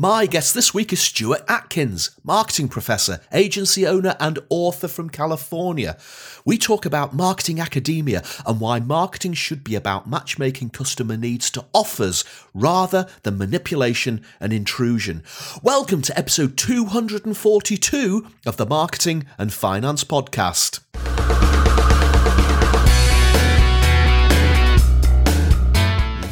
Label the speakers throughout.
Speaker 1: My guest this week is Stuart Atkins, marketing professor, agency owner, and author from California. We talk about marketing academia and why marketing should be about matchmaking customer needs to offers rather than manipulation and intrusion. Welcome to episode 242 of the Marketing and Finance Podcast.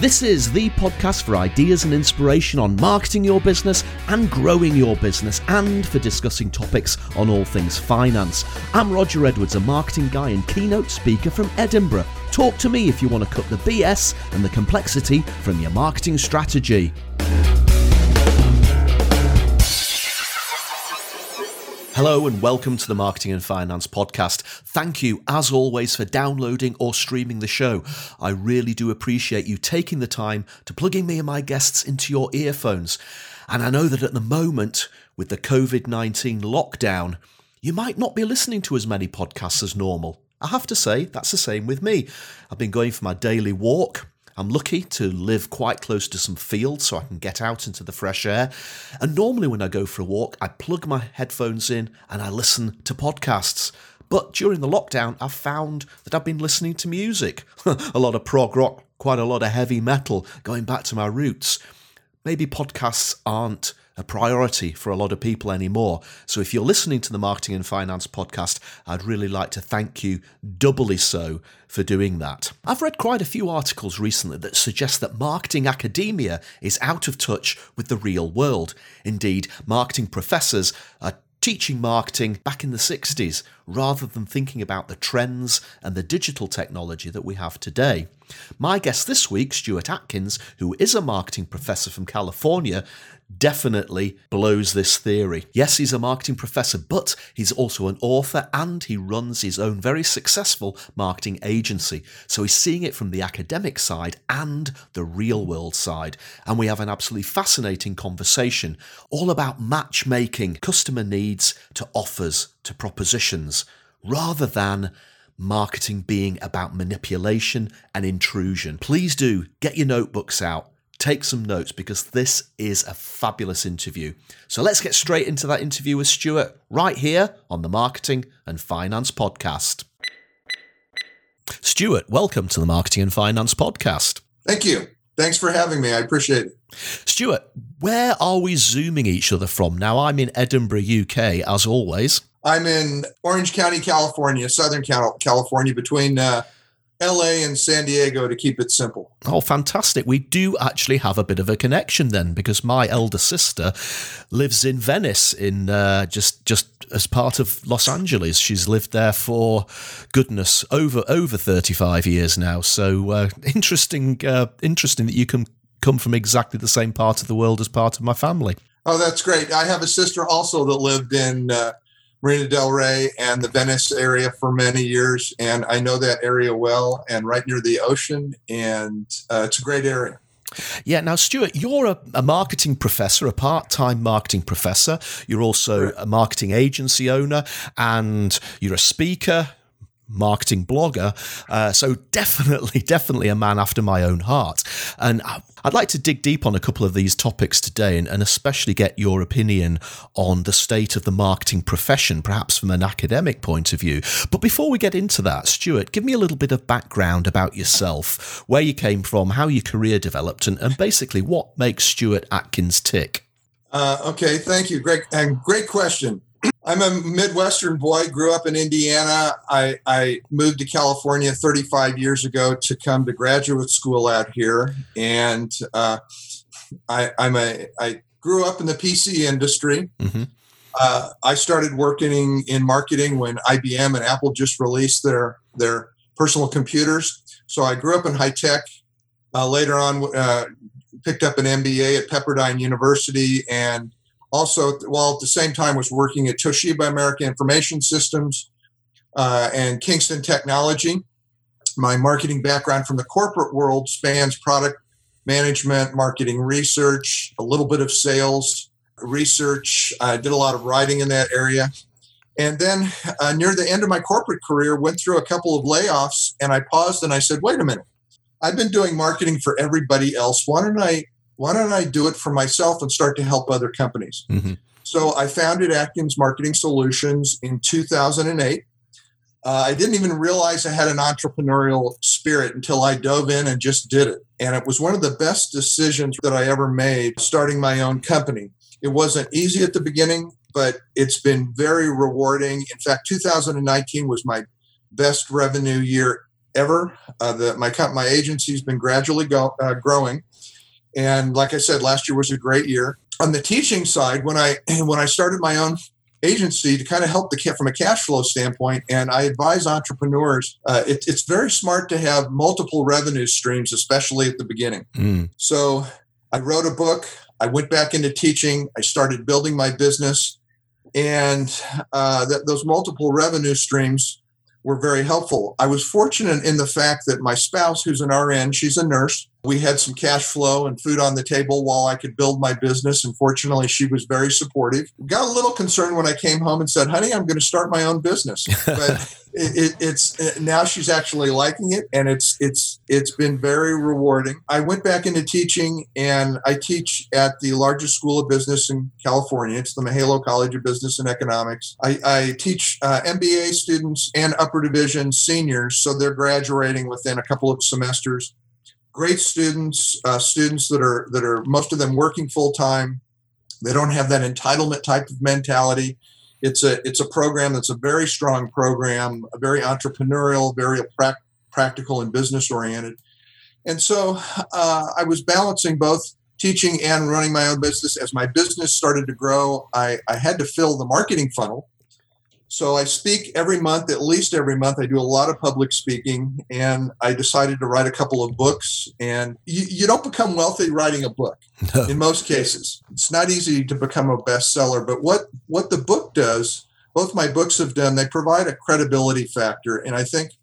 Speaker 1: This is the podcast for ideas and inspiration on marketing your business and growing your business, and for discussing topics on all things finance. I'm Roger Edwards, a marketing guy and keynote speaker from Edinburgh. Talk to me if you want to cut the BS and the complexity from your marketing strategy. Hello and welcome to the Marketing and Finance Podcast. Thank you, as always, for downloading or streaming the show. I really do appreciate you taking the time to plugging me and my guests into your earphones. And I know that at the moment, with the COVID 19 lockdown, you might not be listening to as many podcasts as normal. I have to say, that's the same with me. I've been going for my daily walk. I'm lucky to live quite close to some fields so I can get out into the fresh air. And normally, when I go for a walk, I plug my headphones in and I listen to podcasts. But during the lockdown, I've found that I've been listening to music a lot of prog rock, quite a lot of heavy metal, going back to my roots. Maybe podcasts aren't a priority for a lot of people anymore. So if you're listening to the Marketing and Finance podcast, I'd really like to thank you doubly so for doing that. I've read quite a few articles recently that suggest that marketing academia is out of touch with the real world. Indeed, marketing professors are teaching marketing back in the 60s rather than thinking about the trends and the digital technology that we have today. My guest this week, Stuart Atkins, who is a marketing professor from California, definitely blows this theory. Yes, he's a marketing professor, but he's also an author and he runs his own very successful marketing agency. So he's seeing it from the academic side and the real world side. And we have an absolutely fascinating conversation all about matchmaking customer needs to offers, to propositions, rather than marketing being about manipulation and intrusion. Please do get your notebooks out take some notes because this is a fabulous interview. So let's get straight into that interview with Stuart right here on the Marketing and Finance Podcast. Stuart, welcome to the Marketing and Finance Podcast.
Speaker 2: Thank you. Thanks for having me. I appreciate it.
Speaker 1: Stuart, where are we zooming each other from? Now, I'm in Edinburgh, UK, as always.
Speaker 2: I'm in Orange County, California, Southern California, between uh, LA and San Diego to keep it simple.
Speaker 1: Oh, fantastic. We do actually have a bit of a connection then because my elder sister lives in Venice in uh, just just as part of Los Angeles. She's lived there for goodness over over 35 years now. So uh, interesting uh, interesting that you can come from exactly the same part of the world as part of my family.
Speaker 2: Oh, that's great. I have a sister also that lived in uh, Marina Del Rey and the Venice area for many years, and I know that area well and right near the ocean, and uh, it's a great area.
Speaker 1: Yeah. Now, Stuart, you're a, a marketing professor, a part time marketing professor. You're also a marketing agency owner, and you're a speaker marketing blogger. Uh, so definitely, definitely a man after my own heart. And I'd like to dig deep on a couple of these topics today and, and especially get your opinion on the state of the marketing profession, perhaps from an academic point of view. But before we get into that, Stuart, give me a little bit of background about yourself, where you came from, how your career developed, and, and basically what makes Stuart Atkins tick.
Speaker 2: Uh, okay, thank you. Great and great question. I'm a Midwestern boy, grew up in Indiana. I, I, moved to California 35 years ago to come to graduate school out here. And uh, I, am a, I grew up in the PC industry. Mm-hmm. Uh, I started working in marketing when IBM and Apple just released their, their personal computers. So I grew up in high tech. Uh, later on, uh, picked up an MBA at Pepperdine University and also, while at the same time was working at Toshiba American Information Systems uh, and Kingston Technology. My marketing background from the corporate world spans product management, marketing research, a little bit of sales research. I did a lot of writing in that area. And then uh, near the end of my corporate career, went through a couple of layoffs and I paused and I said, wait a minute. I've been doing marketing for everybody else. Why don't I why don't I do it for myself and start to help other companies? Mm-hmm. So I founded Atkins Marketing Solutions in 2008. Uh, I didn't even realize I had an entrepreneurial spirit until I dove in and just did it. And it was one of the best decisions that I ever made starting my own company. It wasn't easy at the beginning, but it's been very rewarding. In fact, 2019 was my best revenue year ever. Uh, the, my my agency's been gradually go, uh, growing, and like I said, last year was a great year. On the teaching side, when I when I started my own agency to kind of help the from a cash flow standpoint, and I advise entrepreneurs. Uh, it, it's very smart to have multiple revenue streams, especially at the beginning. Mm. So I wrote a book. I went back into teaching. I started building my business, and uh, that those multiple revenue streams were very helpful. I was fortunate in the fact that my spouse, who's an RN, she's a nurse. We had some cash flow and food on the table while I could build my business. And fortunately, she was very supportive. Got a little concerned when I came home and said, honey, I'm going to start my own business. But it, it, it's uh, now she's actually liking it, and it's it's it's been very rewarding. I went back into teaching, and I teach at the largest school of business in California. It's the Mihaylo College of Business and Economics. I, I teach uh, MBA students and upper division seniors, so they're graduating within a couple of semesters. Great students, uh, students that are that are most of them working full time. They don't have that entitlement type of mentality it's a it's a program that's a very strong program, a very entrepreneurial, very practical and business oriented. And so uh, I was balancing both teaching and running my own business. As my business started to grow, I, I had to fill the marketing funnel. So I speak every month, at least every month. I do a lot of public speaking, and I decided to write a couple of books. And you, you don't become wealthy writing a book no. in most cases. It's not easy to become a bestseller, but what what the book does, both my books have done, they provide a credibility factor. And I think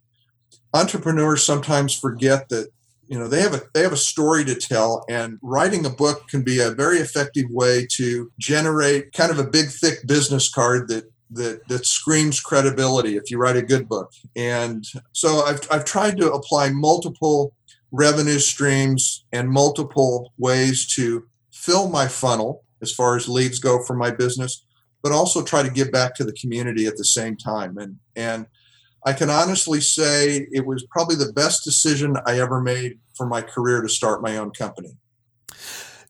Speaker 2: entrepreneurs sometimes forget that you know they have a they have a story to tell and writing a book can be a very effective way to generate kind of a big thick business card that that that screams credibility if you write a good book. And so I've I've tried to apply multiple revenue streams and multiple ways to fill my funnel as far as leads go for my business, but also try to give back to the community at the same time. And and I can honestly say it was probably the best decision I ever made for my career to start my own company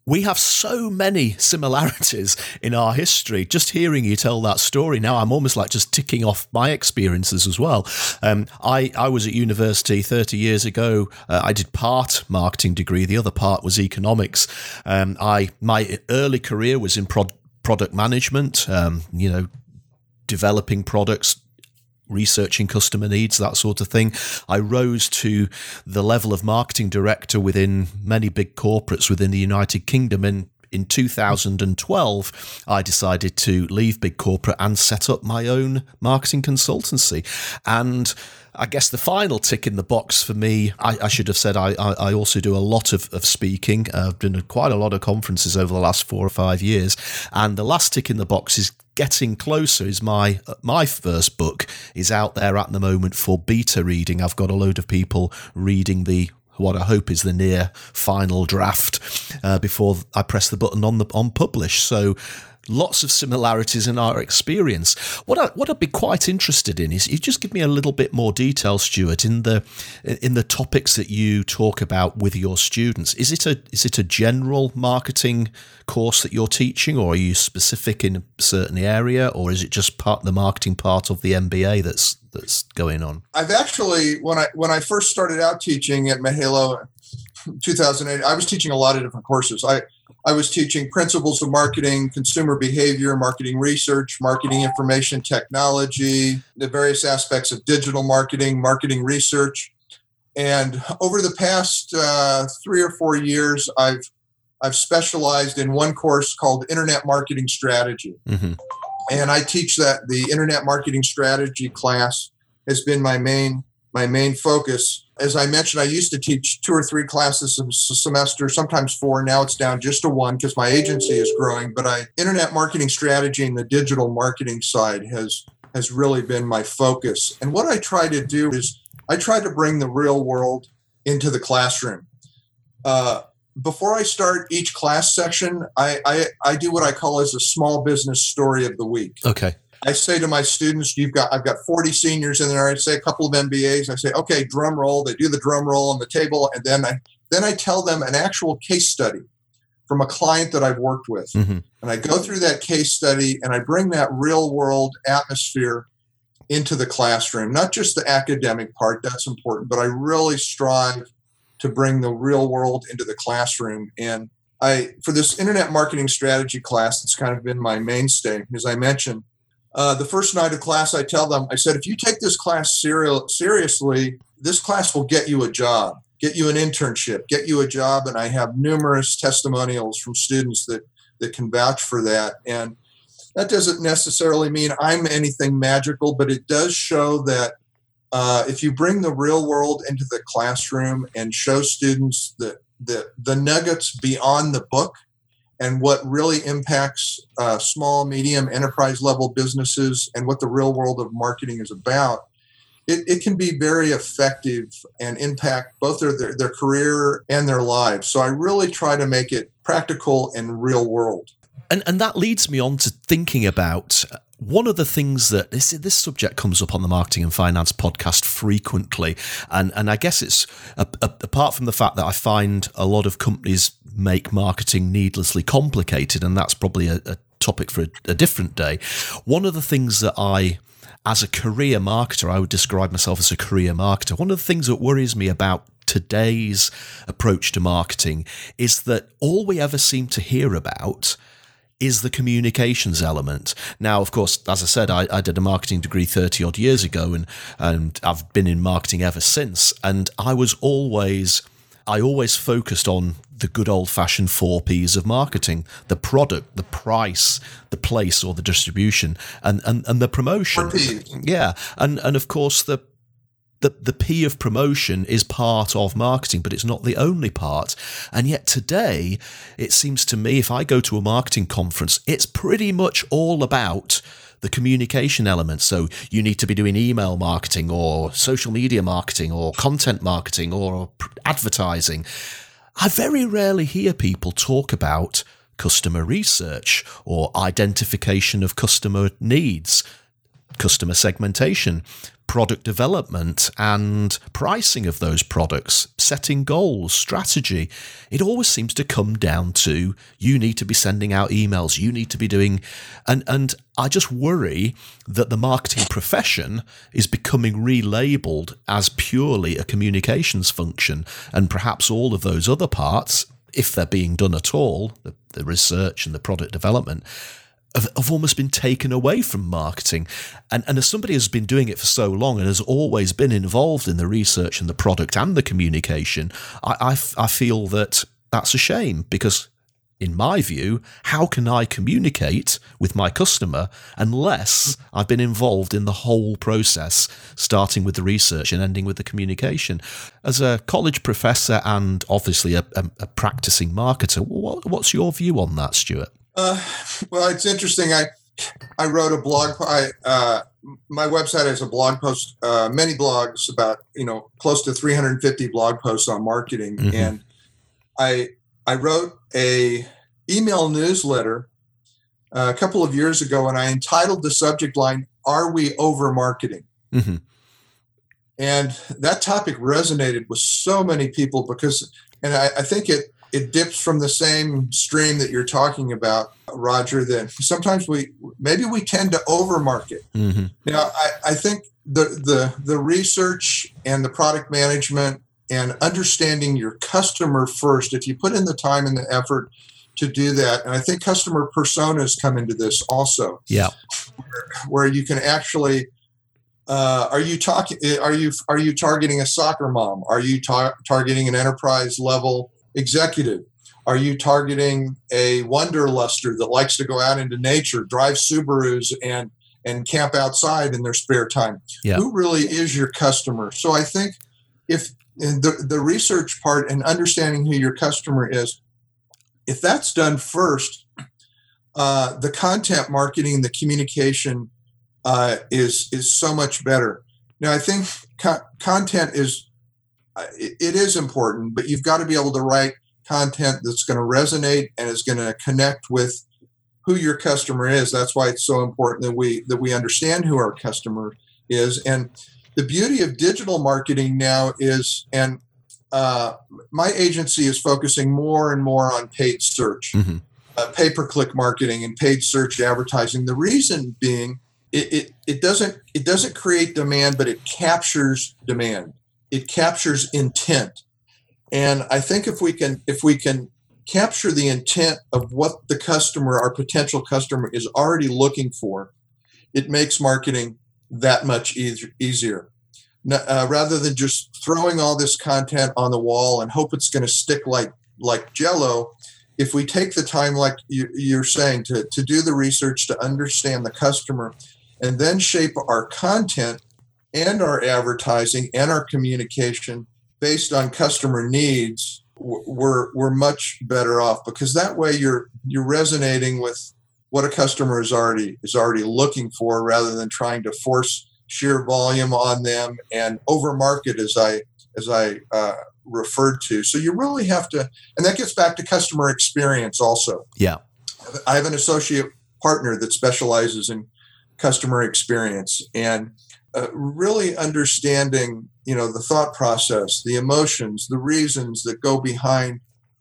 Speaker 1: we have so many similarities in our history. Just hearing you tell that story now, I'm almost like just ticking off my experiences as well. Um, I, I was at university 30 years ago. Uh, I did part marketing degree, the other part was economics. Um, I my early career was in prod, product management. Um, you know, developing products, researching customer needs, that sort of thing. I rose to the level of marketing director within many big corporates within the United Kingdom. And in 2012, I decided to leave big corporate and set up my own marketing consultancy. And I guess the final tick in the box for me, I, I should have said I, I, also do a lot of, of speaking. I've done quite a lot of conferences over the last four or five years. And the last tick in the box is getting closer is my my first book is out there at the moment for beta reading i've got a load of people reading the what I hope is the near final draft uh, before I press the button on the on publish. So lots of similarities in our experience. What I, what I'd be quite interested in is you just give me a little bit more detail, Stuart, in the in the topics that you talk about with your students. Is it a is it a general marketing course that you're teaching, or are you specific in a certain area, or is it just part the marketing part of the MBA that's that's going on?
Speaker 2: I've actually when I when I first started out teaching at Mihaylo 2008, I was teaching a lot of different courses. I I was teaching principles of marketing, consumer behavior, marketing research, marketing information technology, the various aspects of digital marketing, marketing research. And over the past uh, three or four years, I've I've specialized in one course called Internet Marketing Strategy, mm-hmm. and I teach that the Internet Marketing Strategy class has been my main my main focus as I mentioned, I used to teach two or three classes a semester, sometimes four. Now it's down just to one because my agency is growing. But I internet marketing strategy and the digital marketing side has has really been my focus. And what I try to do is I try to bring the real world into the classroom. Uh, before I start each class section, I, I, I do what I call as a small business story of the week.
Speaker 1: Okay.
Speaker 2: I say to my students, you've got I've got 40 seniors in there. I say a couple of MBAs. I say, okay, drum roll. They do the drum roll on the table, and then I then I tell them an actual case study from a client that I've worked with. Mm-hmm. And I go through that case study and I bring that real world atmosphere into the classroom, not just the academic part, that's important, but I really strive to bring the real world into the classroom. And I, for this internet marketing strategy class, it's kind of been my mainstay, as I mentioned. Uh, the first night of class, I tell them, I said, if you take this class serial, seriously, this class will get you a job, get you an internship, get you a job. And I have numerous testimonials from students that, that can vouch for that. And that doesn't necessarily mean I'm anything magical, but it does show that uh, if you bring the real world into the classroom and show students the, the, the nuggets beyond the book and what really impacts uh, small, medium, enterprise level businesses and what the real world of marketing is about, it, it can be very effective and impact both their, their, their career and their lives. So I really try to make it practical and real world.
Speaker 1: And and that leads me on to thinking about one of the things that this this subject comes up on the marketing and finance podcast frequently, and and I guess it's a, a, apart from the fact that I find a lot of companies make marketing needlessly complicated, and that's probably a, a topic for a, a different day. One of the things that I as a career marketer, I would describe myself as a career marketer. One of the things that worries me about today's approach to marketing is that all we ever seem to hear about is the communications element. Now, of course, as I said, I, I, did a marketing degree 30 odd years ago and, and I've been in marketing ever since. And I was always, I always focused on the good old fashioned four P's of marketing the product, the price, the place or the distribution, and, and, and the promotion. Yeah. And, and of course, the the, the P of promotion is part of marketing, but it's not the only part. And yet today, it seems to me, if I go to a marketing conference, it's pretty much all about the communication element. So you need to be doing email marketing or social media marketing or content marketing or advertising. I very rarely hear people talk about customer research or identification of customer needs, customer segmentation product development and pricing of those products, setting goals, strategy. It always seems to come down to you need to be sending out emails, you need to be doing and and I just worry that the marketing profession is becoming relabeled as purely a communications function and perhaps all of those other parts if they're being done at all, the, the research and the product development have, have almost been taken away from marketing. And, and as somebody who's been doing it for so long and has always been involved in the research and the product and the communication, I, I, I feel that that's a shame because in my view, how can I communicate with my customer unless I've been involved in the whole process, starting with the research and ending with the communication? As a college professor and obviously a, a, a practicing marketer, what, what's your view on that, Stuart?
Speaker 2: Uh, well, it's interesting. I I wrote a blog. I uh, my website has a blog post, uh, many blogs about you know close to 350 blog posts on marketing, mm-hmm. and I I wrote a email newsletter uh, a couple of years ago, and I entitled the subject line "Are we over marketing?" Mm-hmm. And that topic resonated with so many people because, and I, I think it it dips from the same stream that you're talking about, Roger. That sometimes we maybe we tend to overmarket. Mm-hmm. Now, I, I think the the the research and the product management and understanding your customer first. If you put in the time and the effort to do that, and I think customer personas come into this also.
Speaker 1: Yeah,
Speaker 2: where, where you can actually uh, are you talking are you are you targeting a soccer mom are you tar- targeting an enterprise level executive? Are you targeting a wanderluster that likes to go out into nature, drive Subarus, and and camp outside in their spare time? Yeah. Who really is your customer? So I think if the the research part and understanding who your customer is, if that's done first, uh, the content marketing, the communication uh, is is so much better. Now I think co- content is it is important, but you've got to be able to write content that's going to resonate and is going to connect with who your customer is. That's why it's so important that we that we understand who our customer is. And the beauty of digital marketing now is, and uh, my agency is focusing more and more on paid search, mm-hmm. uh, pay per click marketing, and paid search advertising. The reason being, it, it it doesn't it doesn't create demand, but it captures demand. It captures intent. And I think if we can if we can capture the intent of what the customer, our potential customer, is already looking for, it makes marketing that much easier. Uh, rather than just throwing all this content on the wall and hope it's going to stick like like jello if we take the time like you, are saying to, to do the research to understand the customer and then shape our content and our advertising and our communication based on customer needs we're we're much better off because that way you're you're resonating with what a customer is already is already looking for rather than trying to force sheer volume on them and over market as I as I uh, referred to. So you really have to, and that gets back to customer experience also.
Speaker 1: Yeah,
Speaker 2: I have an associate partner that specializes in customer experience and uh, really understanding you know the thought process the emotions the reasons that go behind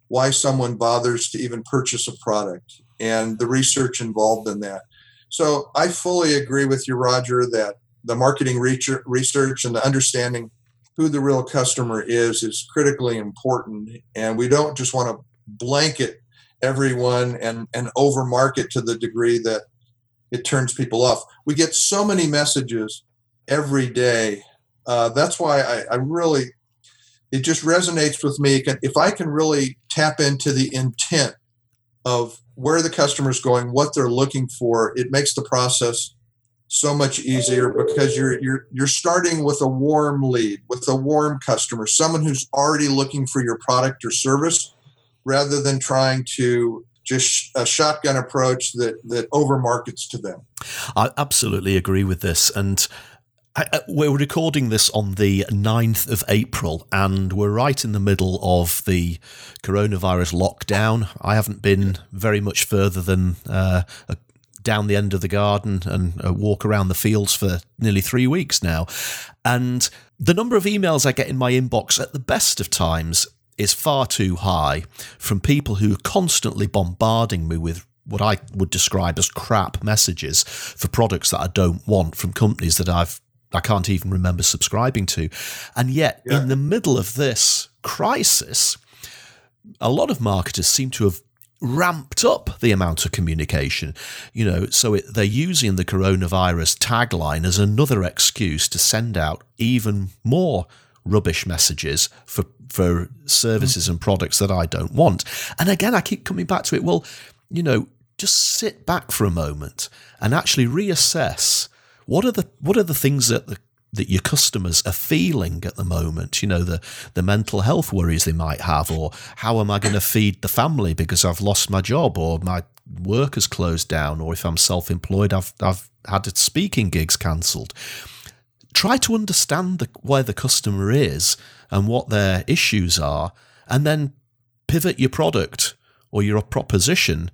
Speaker 2: why someone bothers to even purchase a product and the research involved in that. So i fully agree with you roger that the marketing research and the understanding who the real customer is is critically important. And we don't just want to blanket everyone and and over market to the degree that it turns people off. We get so many messages every day. Uh, that's why I, I really, it just resonates with me. If I can really tap into the intent of where the customer is going, what they're looking for, it makes the process so much easier because you're you're you're starting with a warm lead, with a warm customer, someone who's already looking for your product or service, rather than trying to just a shotgun approach that that over markets to them.
Speaker 1: I absolutely agree with this, and I, we're recording this on the 9th of April, and we're right in the middle of the coronavirus lockdown. I haven't been very much further than uh, a, down the end of the garden and a walk around the fields for nearly three weeks now. And the number of emails I get in my inbox at the best of times is far too high from people who are constantly bombarding me with what I would describe as crap messages for products that I don't want from companies that I've I can't even remember subscribing to. And yet, yeah. in the middle of this crisis, a lot of marketers seem to have ramped up the amount of communication. You know, so it, they're using the coronavirus tagline as another excuse to send out even more rubbish messages for for services and products that I don't want. And again, I keep coming back to it. Well, you know, just sit back for a moment and actually reassess what are the what are the things that the that your customers are feeling at the moment? You know the the mental health worries they might have or how am i going to feed the family because i've lost my job or my work has closed down or if i'm self-employed i've i've had speaking gigs cancelled. Try to understand the, where the customer is and what their issues are and then pivot your product or your proposition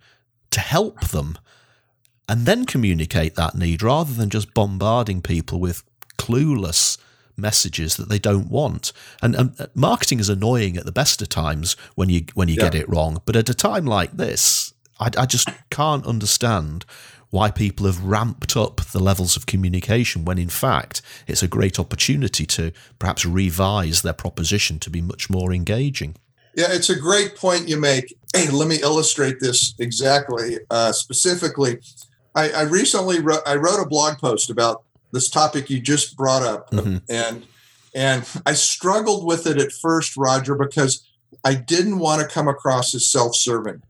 Speaker 1: to help them and then communicate that need rather than just bombarding people with clueless messages that they don't want. And, and marketing is annoying at the best of times when you when you yeah. get it wrong, but at a time like this, I, I just can't understand why people have ramped up the levels of communication when in fact it's a great opportunity to perhaps revise their proposition to be much more engaging.
Speaker 2: Yeah, it's a great point you make. Hey, let me illustrate this exactly. Uh, specifically, I, I recently wrote, I wrote a blog post about this topic you just brought up, mm-hmm. and and I struggled with it at first, Roger, because I didn't want to come across as self-serving.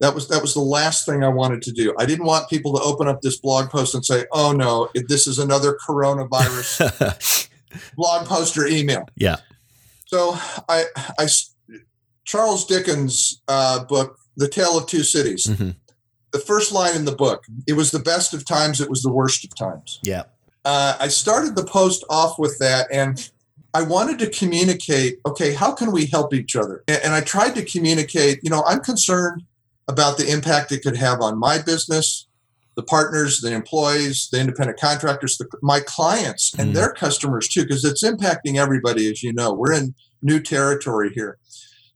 Speaker 2: That was that was the last thing I wanted to do. I didn't want people to open up this blog post and say, "Oh no, this is another coronavirus blog post or email."
Speaker 1: Yeah.
Speaker 2: So I I Charles Dickens' uh, book, The Tale of Two Cities. Mm-hmm the first line in the book it was the best of times it was the worst of times
Speaker 1: yeah
Speaker 2: uh, i started the post off with that and I wanted to communicate, okay, how can we help each other? And, and I tried to communicate, you know, I'm concerned about the impact it could have on my business, the partners, the employees, the independent contractors, the, my clients, and mm. their customers too, because it's impacting everybody, as you know. We're in new territory here.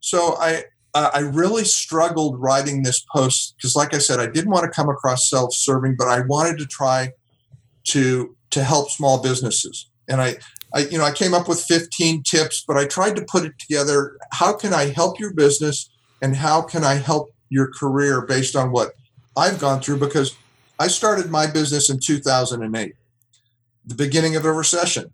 Speaker 2: So I, uh, I really struggled writing this post because, like I said, I didn't want to come across self-serving, but I wanted to try to to help small businesses. And I, I, you know, I came up with 15 tips, but I tried to put it together. How can I help your business, and how can I help your career based on what I've gone through? Because I started my business in 2008, the beginning of a recession.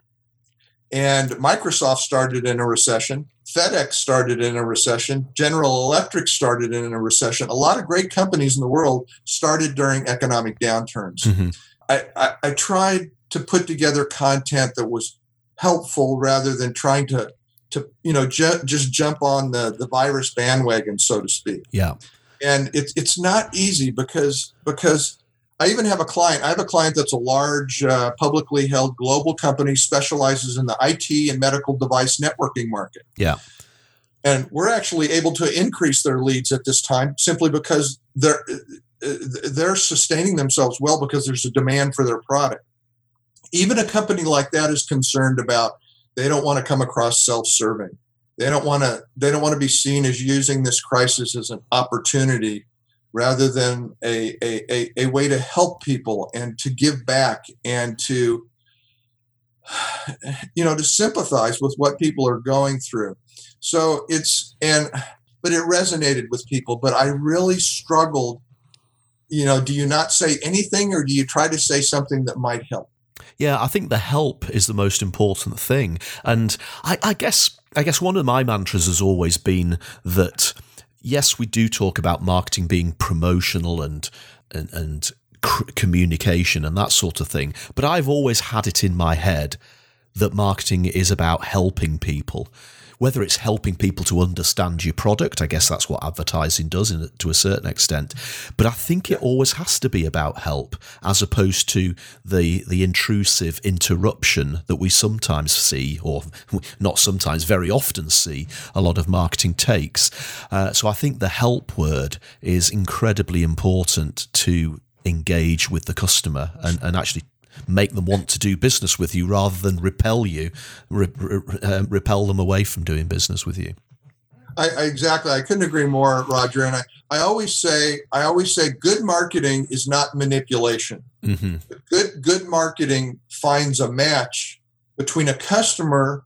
Speaker 2: And Microsoft started in a recession. FedEx started in a recession. General Electric started in a recession. A lot of great companies in the world started during economic downturns. Mm-hmm. I, I, I tried to put together content that was helpful rather than trying to to you know ju- just jump on the the virus bandwagon so to speak
Speaker 1: yeah
Speaker 2: and it's it's not easy because because I even have a client. I have a client that's a large, uh, publicly held global company, specializes in the IT and medical device networking market.
Speaker 1: Yeah,
Speaker 2: and we're actually able to increase their leads at this time simply because they're uh, they're sustaining themselves well because there's a demand for their product. Even a company like that is concerned about they don't want to come across self-serving. They don't want to they don't want to be seen as using this crisis as an opportunity rather than a, a, a, a way to help people and to give back and to you know to sympathize with what people are going through. So it's and but it resonated with people but i really struggled you know do you not say anything or do you try to say something that might help?
Speaker 1: Yeah i think the help is the most important thing. And i, I guess i guess one of my mantras has always been that yes, we do talk about marketing being promotional and and, and communication and that sort of thing, but I've always had it in my head that marketing is about helping people whether it's helping people to understand your product, I guess that's what advertising does in, to a certain extent. But I think it always has to be about help as opposed to the the intrusive interruption that we sometimes see, or not sometimes, very often see a lot of marketing takes. Uh, so I think the help word is incredibly important to engage with the customer and, and actually make them want to do business with you rather than repel you, re- re- uh, repel them away from doing business with you.
Speaker 2: I, I, exactly. I couldn't agree more, Roger. And I, I always say, I always say, good marketing is not manipulation. Mm-hmm. Good, good marketing finds a match between a customer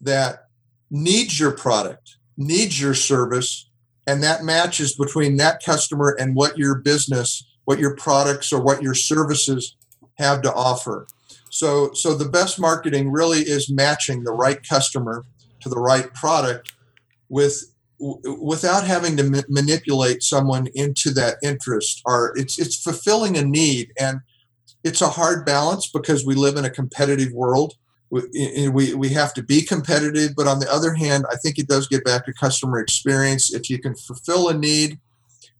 Speaker 2: that needs your product, needs your service, and that matches between that customer and what your business, what your products or what your services have to offer. So, so the best marketing really is matching the right customer to the right product with without having to ma- manipulate someone into that interest. Or it's it's fulfilling a need and it's a hard balance because we live in a competitive world. We, we, we have to be competitive but on the other hand i think it does get back to customer experience. If you can fulfill a need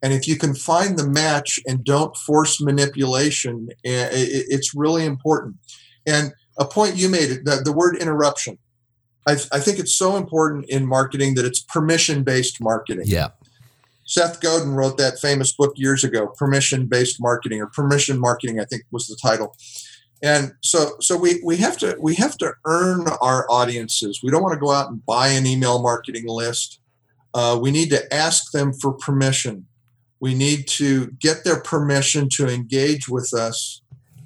Speaker 2: and if you can find the match and don't force manipulation, it's really important. And a point you made, the, the word interruption, I, I think it's so important in marketing that it's permission based marketing.
Speaker 1: Yeah.
Speaker 2: Seth Godin wrote that famous book years ago, Permission Based Marketing, or Permission Marketing, I think was the title. And so, so we, we have to we have to earn our audiences. We don't want to go out and buy an email marketing list. Uh, we need to ask them for permission we need to get their permission to engage with us.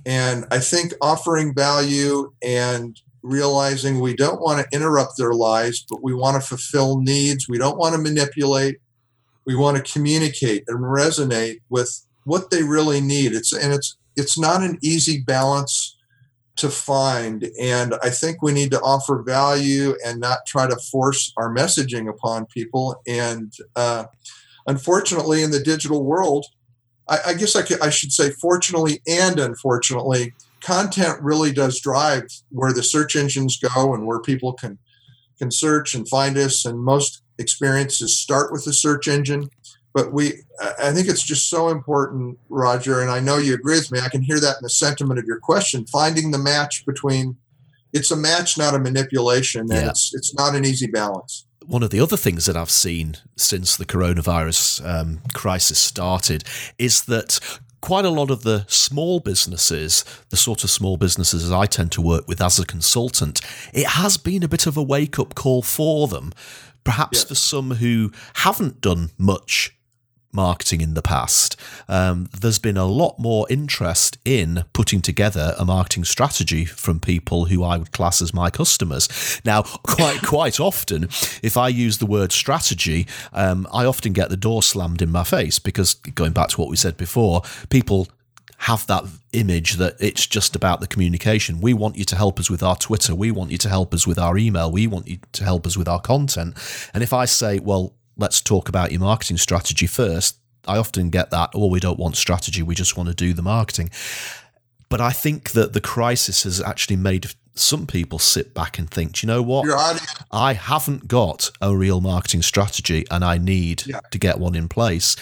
Speaker 2: And I think offering value and realizing we don't want to interrupt their lives, but we want to fulfill needs. We don't want to manipulate. We want to communicate and resonate with what they really need. It's and it's it's not an easy balance to find. And I think we need to offer value and not try to force our messaging upon people. And uh, unfortunately, in the digital world, I, I guess I, could, I should say, fortunately and unfortunately, content really does drive where the search engines go and where people can can search and find us. And most experiences start with the search engine. But we, I think it's just so important, Roger, and I know you agree with me. I can hear that in the sentiment of your question. Finding the match between it's a match, not a manipulation, and
Speaker 1: Yeah.
Speaker 2: it's it's not an easy balance.
Speaker 1: One of the other things that I've seen since the coronavirus um, crisis started is that quite a lot of the small businesses, the sort of small businesses I tend to work with as a consultant, it has been a bit of a wake up call for them. Perhaps for some who haven't done much marketing in the past, um, there's been a lot more interest in putting together a marketing strategy from people who I would class as my customers. Now, quite quite often, if I use the word strategy, um, I often get the door slammed in my face because going back to what we said before, people have that image that it's just about the communication. We want you to help us with our Twitter. We want you to help us with our email. We want you to help us with our content. And if I say, well, let's talk about your marketing strategy first, I often get that, oh, we don't want strategy. We just want to do the marketing. But I think that the crisis has actually made some people sit back and think, "Do you know what? I haven't got a real marketing strategy and I need
Speaker 2: Yeah.
Speaker 1: to get one in place.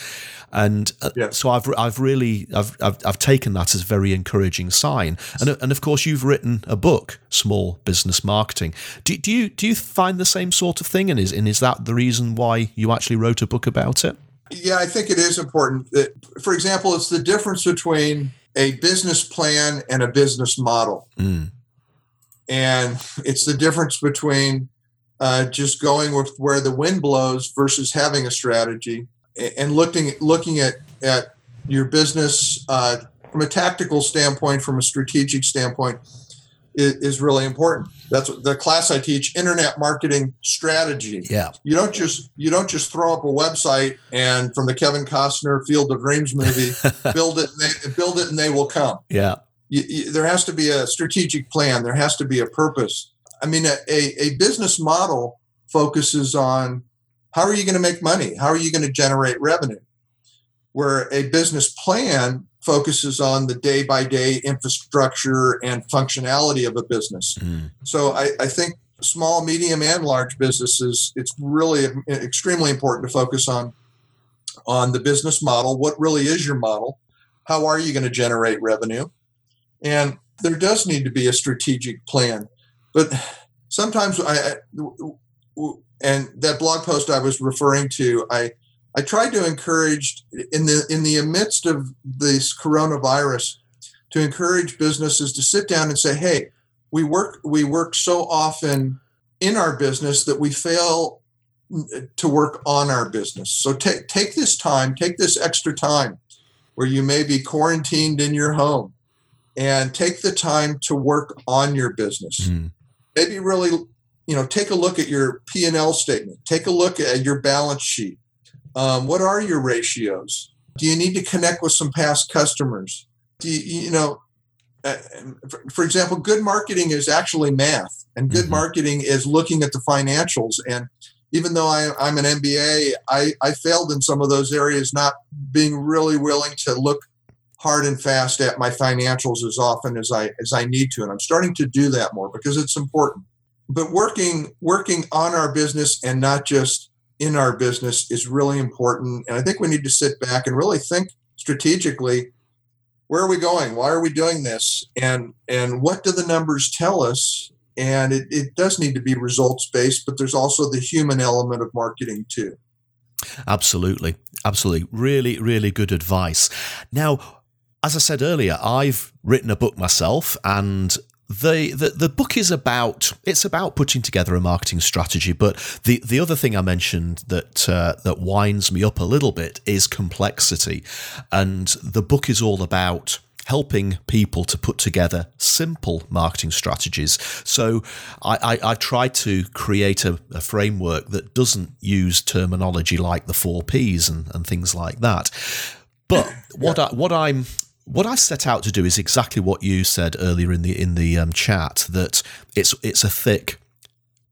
Speaker 1: And uh,
Speaker 2: Yeah.
Speaker 1: so I've I've really I've, I've I've taken that as a very encouraging sign. And and of course you've written a book, Small Business Marketing. Do, do you do you find the same sort of thing? And is and is that the reason why you actually wrote a book about it?
Speaker 2: yeah, I think it is important. That, for example, it's the difference between a business plan and a business model.
Speaker 1: Mm,
Speaker 2: and it's the difference between uh, just going with where the wind blows versus having a strategy and looking looking at at your business uh, from a tactical standpoint, from a strategic standpoint, is, is really important. That's what the class I teach: internet marketing strategy.
Speaker 1: yeah.
Speaker 2: You don't just you don't just throw up a website and from the Kevin Costner Field of Dreams movie, build it, and they, build it, and they will come
Speaker 1: Yeah.
Speaker 2: You, you, there has to be a strategic plan. There has to be a purpose. I mean, a, a, a business model focuses on how are you going to make money? How are you going to generate revenue? Where a business plan focuses on the day by day infrastructure and functionality of a business.
Speaker 1: Mm,
Speaker 2: So I, I think small, medium, and large businesses, it's really extremely important to focus on on the business model. What really is your model? How are you going to generate revenue? And there does need to be a strategic plan, but sometimes I, and that blog post I was referring to, I I tried to encourage in the in the midst of this coronavirus to encourage businesses to sit down and say, hey, we work we work so often in our business that we fail to work on our business. So take take this time, take this extra time where you may be quarantined in your home and take the time to work on your business.
Speaker 1: mm,
Speaker 2: Maybe really you know take a look at your P&L statement. Take a look at your balance sheet. Um, what are your ratios? Do you need to connect with some past customers? Do you, you know uh, for, for example, good marketing is actually math, and good
Speaker 1: Mhm.
Speaker 2: marketing is looking at the financials. And even though I, I'm an MBA, I, I failed in some of those areas, not being really willing to look hard and fast at my financials as often as I as I need to. And I'm starting to do that more because it's important. But working working on our business and not just in our business is really important. And I think we need to sit back and really think strategically where are we going why are we doing this and and what do the numbers tell us and it, it does need to be results based but there's also the human element of marketing too
Speaker 1: Absolutely. Absolutely. Really, really good advice. Now, as I said earlier, I've written a book myself and the, the the book is about it's about putting together a marketing strategy but the the other thing I mentioned that uh, that winds me up a little bit is complexity and the book is all about helping people to put together simple marketing strategies. So I, I, I try to create a, a framework that doesn't use terminology like the four Ps and, and things like that. But what I, what I'm what I set out to do is exactly what you said earlier in the in the um, chat that it's it's a thick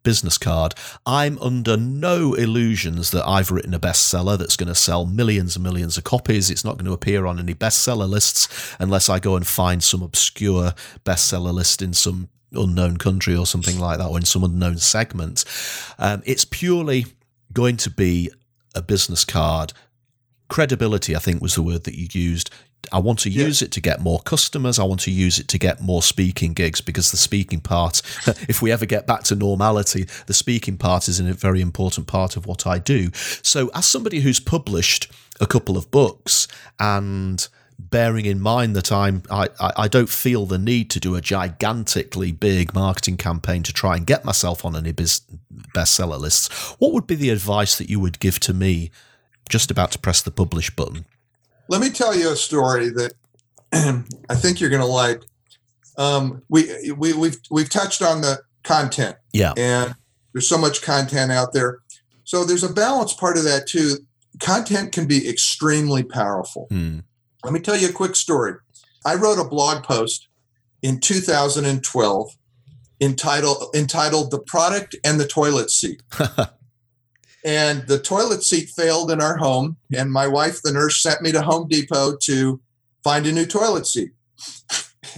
Speaker 1: business card. I'm under no illusions that I've written a bestseller that's going to sell millions and millions of copies. It's not going to appear on any bestseller lists unless I go and find some obscure bestseller list in some unknown country or something like that, or in some unknown segment. Um, it's purely going to be a business card. Credibility, I think, was the word that you used. I want to use it to get more customers. I want to use it to get more speaking gigs because the speaking part, if we ever get back to normality, the speaking part is a very important part of what I do. So, as somebody who's published a couple of books and bearing in mind that I'm I, I don't feel the need to do a gigantically big marketing campaign to try and get myself on any bestseller lists, what would be the advice that you would give to me just about to press the publish button?
Speaker 2: Let me tell you a story that I think you're going to like. Um, we we we've we've touched on the content,
Speaker 1: yeah,
Speaker 2: and there's so much content out there. So there's a balance part of that too. Content can be extremely powerful.
Speaker 1: Hmm.
Speaker 2: Let me tell you a quick story. I wrote a blog post in 2012 entitled entitled "The Product and the Toilet Seat." and the toilet seat failed in our home and my wife the nurse sent me to home depot to find a new toilet seat.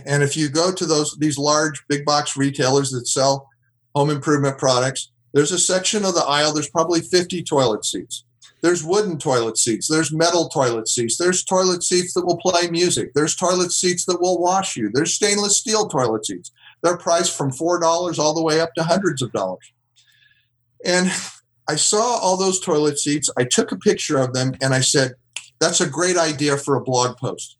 Speaker 2: And if you go to those these large big box retailers that sell home improvement products there's a section of the aisle there's probably 50 toilet seats. There's wooden toilet seats there's metal toilet seats there's toilet seats that will play music there's toilet seats that will wash you there's stainless steel toilet seats. They're priced from $4 all the way up to hundreds of dollars. And I saw all those toilet seats. I took a picture of them and I said, that's a great idea for a blog post.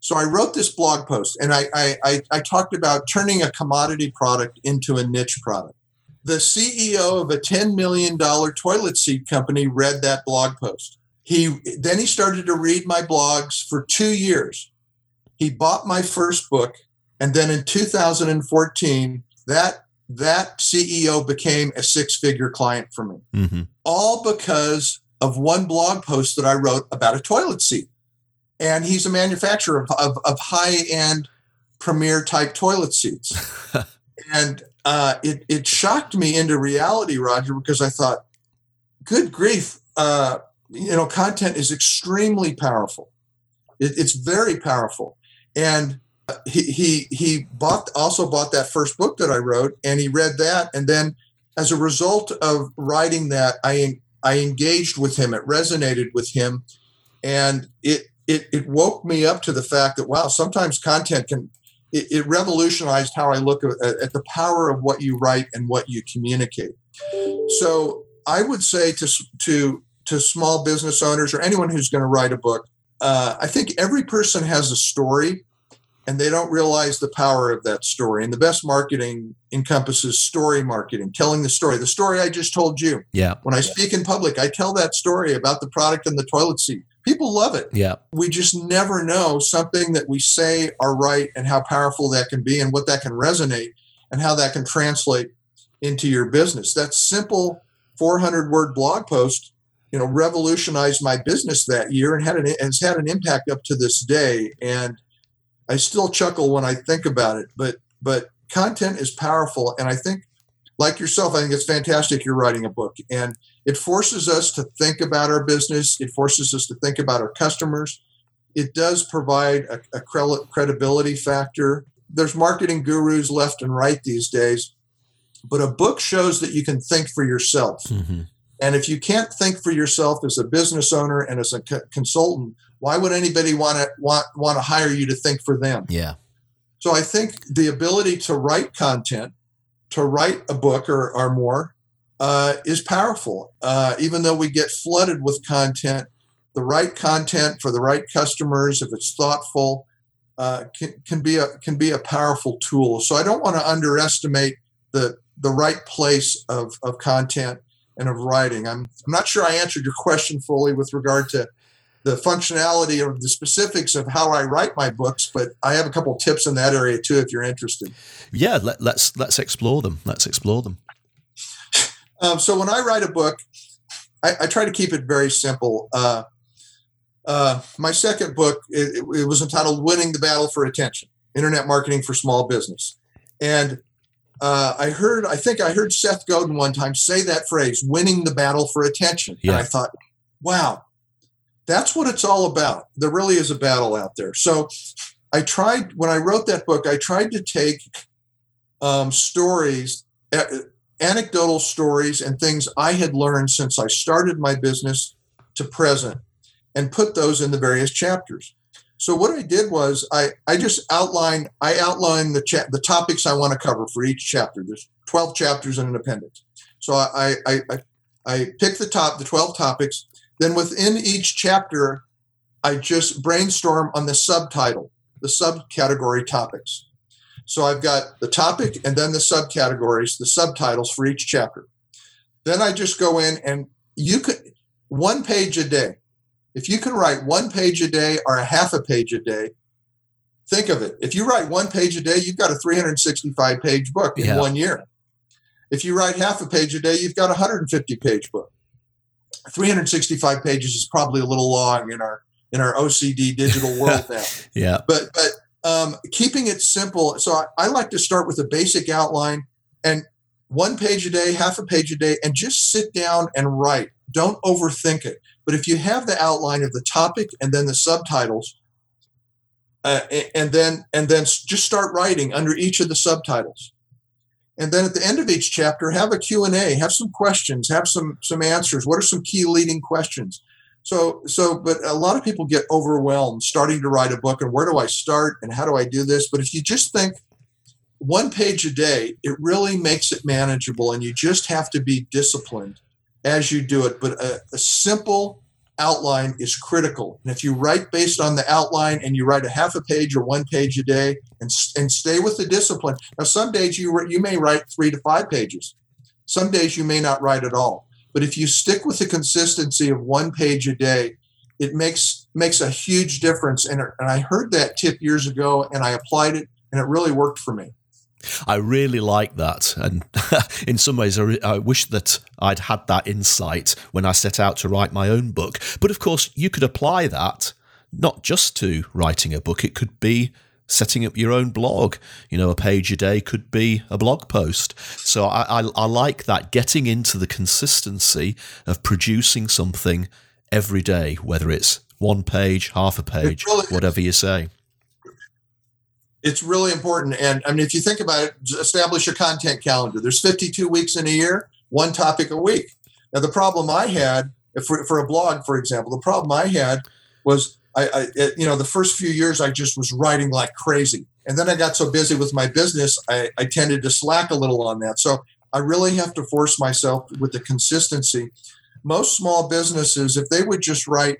Speaker 2: So I wrote this blog post and I, I, I, talked about turning a commodity product into a niche product. The CEO of a $10 million toilet seat company read that blog post. He then he started to read my blogs for two years. He bought my first book, and then in 2014, that that CEO became a six figure client for me.
Speaker 1: Mm-hmm.
Speaker 2: All because of one blog post that I wrote about a toilet seat. And he's a manufacturer of, of, of high end premier type toilet seats. and uh, it, it shocked me into reality, Roger, because I thought, good grief, uh, you know, content is extremely powerful. It, it's very powerful. And he he bought also bought that first book that I wrote, and he read that, and then as a result of writing that, I I engaged with him. It resonated with him, and it it it woke me up to the fact that wow, sometimes content can. It, it revolutionized how I look at, at the power of what you write and what you communicate. So I would say to to to small business owners or anyone who's going to write a book, uh, I think every person has a story and they don't realize the power of that story. And the best marketing encompasses story marketing, telling the story. The story I just told you.
Speaker 1: Yeah.
Speaker 2: When I speak in public, I tell that story about the product and the toilet seat. People love it.
Speaker 1: Yeah.
Speaker 2: We just never know something that we say are right and how powerful that can be and what that can resonate and how that can translate into your business. That simple 400 word blog post you know revolutionized my business that year and had an, has had an impact up to this day and I still chuckle when I think about it, but but content is powerful, and I think, like yourself, I think it's fantastic. You're writing a book, and it forces us to think about our business. It forces us to think about our customers. It does provide a, a credibility factor. There's marketing gurus left and right these days, but a book shows that you can think for yourself.
Speaker 1: Mm-hmm.
Speaker 2: And if you can't think for yourself as a business owner and as a co- consultant, why would anybody want to want want to hire you to think for them?
Speaker 1: Yeah.
Speaker 2: So I think the ability to write content, to write a book or, or more, uh, is powerful. Uh, even though we get flooded with content, the right content for the right customers, if it's thoughtful, uh, can, can be a can be a powerful tool. So I don't want to underestimate the the right place of, of content and of writing. I'm, I'm not sure I answered your question fully with regard to the functionality or the specifics of how I write my books, but I have a couple tips in that area too, if you're interested.
Speaker 1: Yeah, let, us let's, let's explore them. Let's explore them.
Speaker 2: Um, so when I write a book, I, I try to keep it very simple. Uh, uh, my second book it, it, was entitled "Winning the Battle for Attention: Internet Marketing for Small Business," and uh, I heard, I think I heard Seth Godin one time say that phrase, winning the battle for attention.
Speaker 1: Yeah.
Speaker 2: And I thought, wow, that's what it's all about. There really is a battle out there. So I tried, when I wrote that book, I tried to take um, stories, anecdotal stories, and things I had learned since I started my business to present and put those in the various chapters. So what I did was I, I just outlined I outlined the cha- the topics I want to cover for each chapter. There's 12 chapters in an appendix. So I I, I, I pick the top the 12 topics. Then within each chapter, I just brainstorm on the subtitle, the subcategory topics. So I've got the topic and then the subcategories, the subtitles for each chapter. Then I just go in and you could one page a day. If you can write one page a day or a half a page a day, think of it. If you write one page a day, you've got a 365 page book in yeah. one year. If you write half a page a day, you've got a 150 page book. 365 pages is probably a little long in our in our OCD digital world now.
Speaker 1: yeah.
Speaker 2: But but um, keeping it simple. So I, I like to start with a basic outline and one page a day, half a page a day, and just sit down and write. Don't overthink it. But if you have the outline of the topic and then the subtitles, uh, and then and then just start writing under each of the subtitles and then at the end of each chapter have a q&a have some questions have some some answers. What are some key leading questions? So so but a lot of people get overwhelmed starting to write a book and where do i start and how do i do this? But if you just think one page a day it really makes it manageable and you just have to be disciplined as you do it. But a, a simple outline is critical. And if you write based on the outline and you write a half a page or one page a day and, and stay with the discipline. Now, some days you, you may write three to five pages. Some days you may not write at all. But if you stick with the consistency of one page a day, it makes makes a huge difference. And, and I heard that tip years ago and I applied it and it really worked for me.
Speaker 1: I really like that. And in some ways, I, re- I, wish that I'd had that insight when I set out to write my own book. But of course, you could apply that not just to writing a book, it could be setting up your own blog. You know, a page a day could be a blog post. So I, I, I like that, getting into the consistency of producing something every day, whether it's one page, half a page, whatever you say
Speaker 2: it's really important. And I mean, if you think about it, establish a content calendar. There's 52 weeks in a year, one topic a week. Now, the problem I had for, for a blog, for example, the problem I had was I, I it, you know, the first few years I just was writing like crazy. And then I got so busy with my business, I, I tended to slack a little on that. So I really have to force myself with the consistency. Most small businesses, if they would just write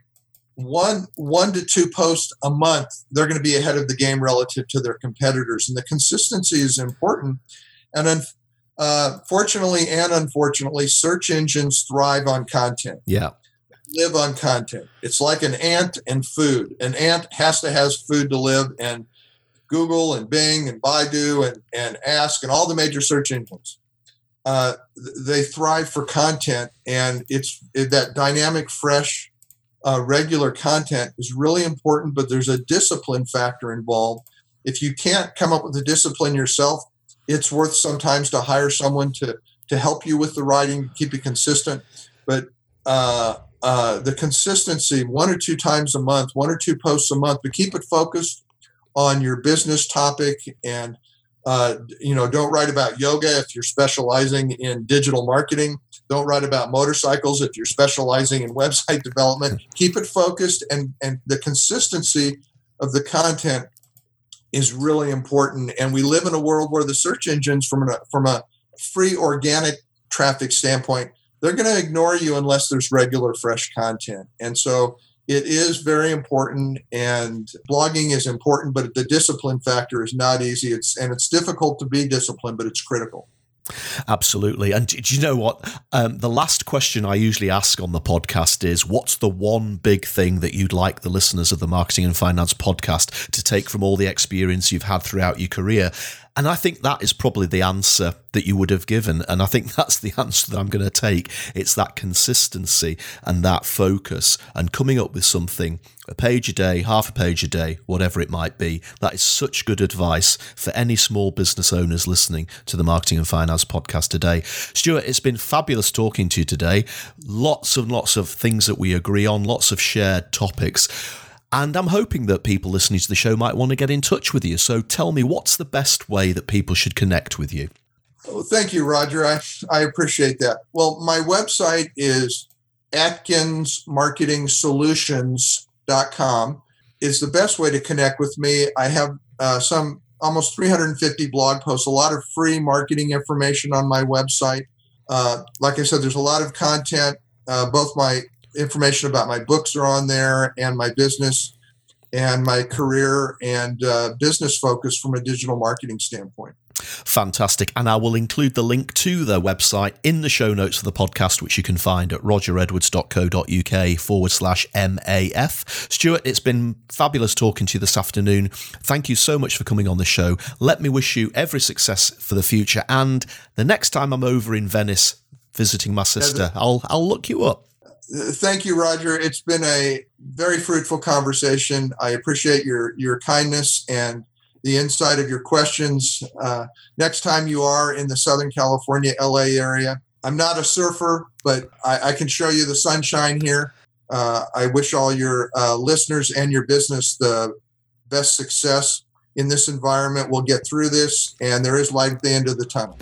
Speaker 2: one one to two posts a month, they're going to be ahead of the game relative to their competitors. And the consistency is important. And then, uh, fortunately and unfortunately, search engines thrive on content.
Speaker 1: Yeah.
Speaker 2: Live on content. It's like an ant and food. An ant has to has food to live, and Google and Bing and Baidu and, and Ask and all the major search engines. Uh, they thrive for content, and it's it, that dynamic, fresh uh, regular content is really important, but there's a discipline factor involved. If you can't come up with the discipline yourself, it's worth sometimes to hire someone to to help you with the writing, keep it consistent. But uh, uh, the consistency, one or two times a month, one or two posts a month, but keep it focused on your business topic and uh, you know, don't write about yoga if you're specializing in digital marketing. Don't write about motorcycles if you're specializing in website development. Keep it focused, and and the consistency of the content is really important. And we live in a world where the search engines, from a from a free organic traffic standpoint, they're going to ignore you unless there's regular fresh content. And so it is very important and blogging is important but the discipline factor is not easy it's and it's difficult to be disciplined but it's critical
Speaker 1: Absolutely. And do you know what? Um, the last question I usually ask on the podcast is what's the one big thing that you'd like the listeners of the Marketing and Finance podcast to take from all the experience you've had throughout your career? And I think that is probably the answer that you would have given. And I think that's the answer that I'm going to take. It's that consistency and that focus and coming up with something a page a day, half a page a day, whatever it might be. That is such good advice for any small business owners listening to the Marketing and Finance podcast today. Stuart, it's been fabulous talking to you today. Lots and lots of things that we agree on, lots of shared topics. And I'm hoping that people listening to the show might want to get in touch with you. So tell me, what's the best way that people should connect with you?
Speaker 2: Oh, thank you, Roger. I, I appreciate that. Well, my website is atkinsmarketingsolutions.com. is the best way to connect with me. I have uh, some almost 350 blog posts, a lot of free marketing information on my website. Uh, like I said, there's a lot of content. Uh, both my information about my books are on there and my business and my career and uh, business focus from a digital marketing standpoint.
Speaker 1: Fantastic. And I will include the link to their website in the show notes for the podcast, which you can find at rogeredwards.co.uk forward slash MAF. Stuart, it's been fabulous talking to you this afternoon. Thank you so much for coming on the show. Let me wish you every success for the future. And the next time I'm over in Venice visiting my sister, I'll, I'll look you up.
Speaker 2: Thank you, Roger. It's been a very fruitful conversation. I appreciate your your kindness and the insight of your questions. Uh, next time you are in the Southern California, LA area, I'm not a surfer, but I, I can show you the sunshine here. Uh, I wish all your uh, listeners and your business the best success in this environment. We'll get through this, and there is light at the end of the tunnel.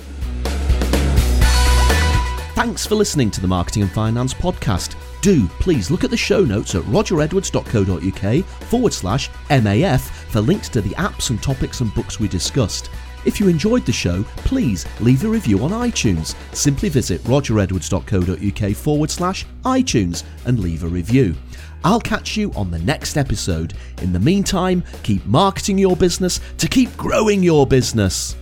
Speaker 1: Thanks for listening to the Marketing and Finance Podcast. Do please look at the show notes at rogeredwards.co.uk forward slash MAF for links to the apps and topics and books we discussed. If you enjoyed the show, please leave a review on iTunes. Simply visit rogeredwards.co.uk forward slash iTunes and leave a review. I'll catch you on the next episode. In the meantime, keep marketing your business to keep growing your business.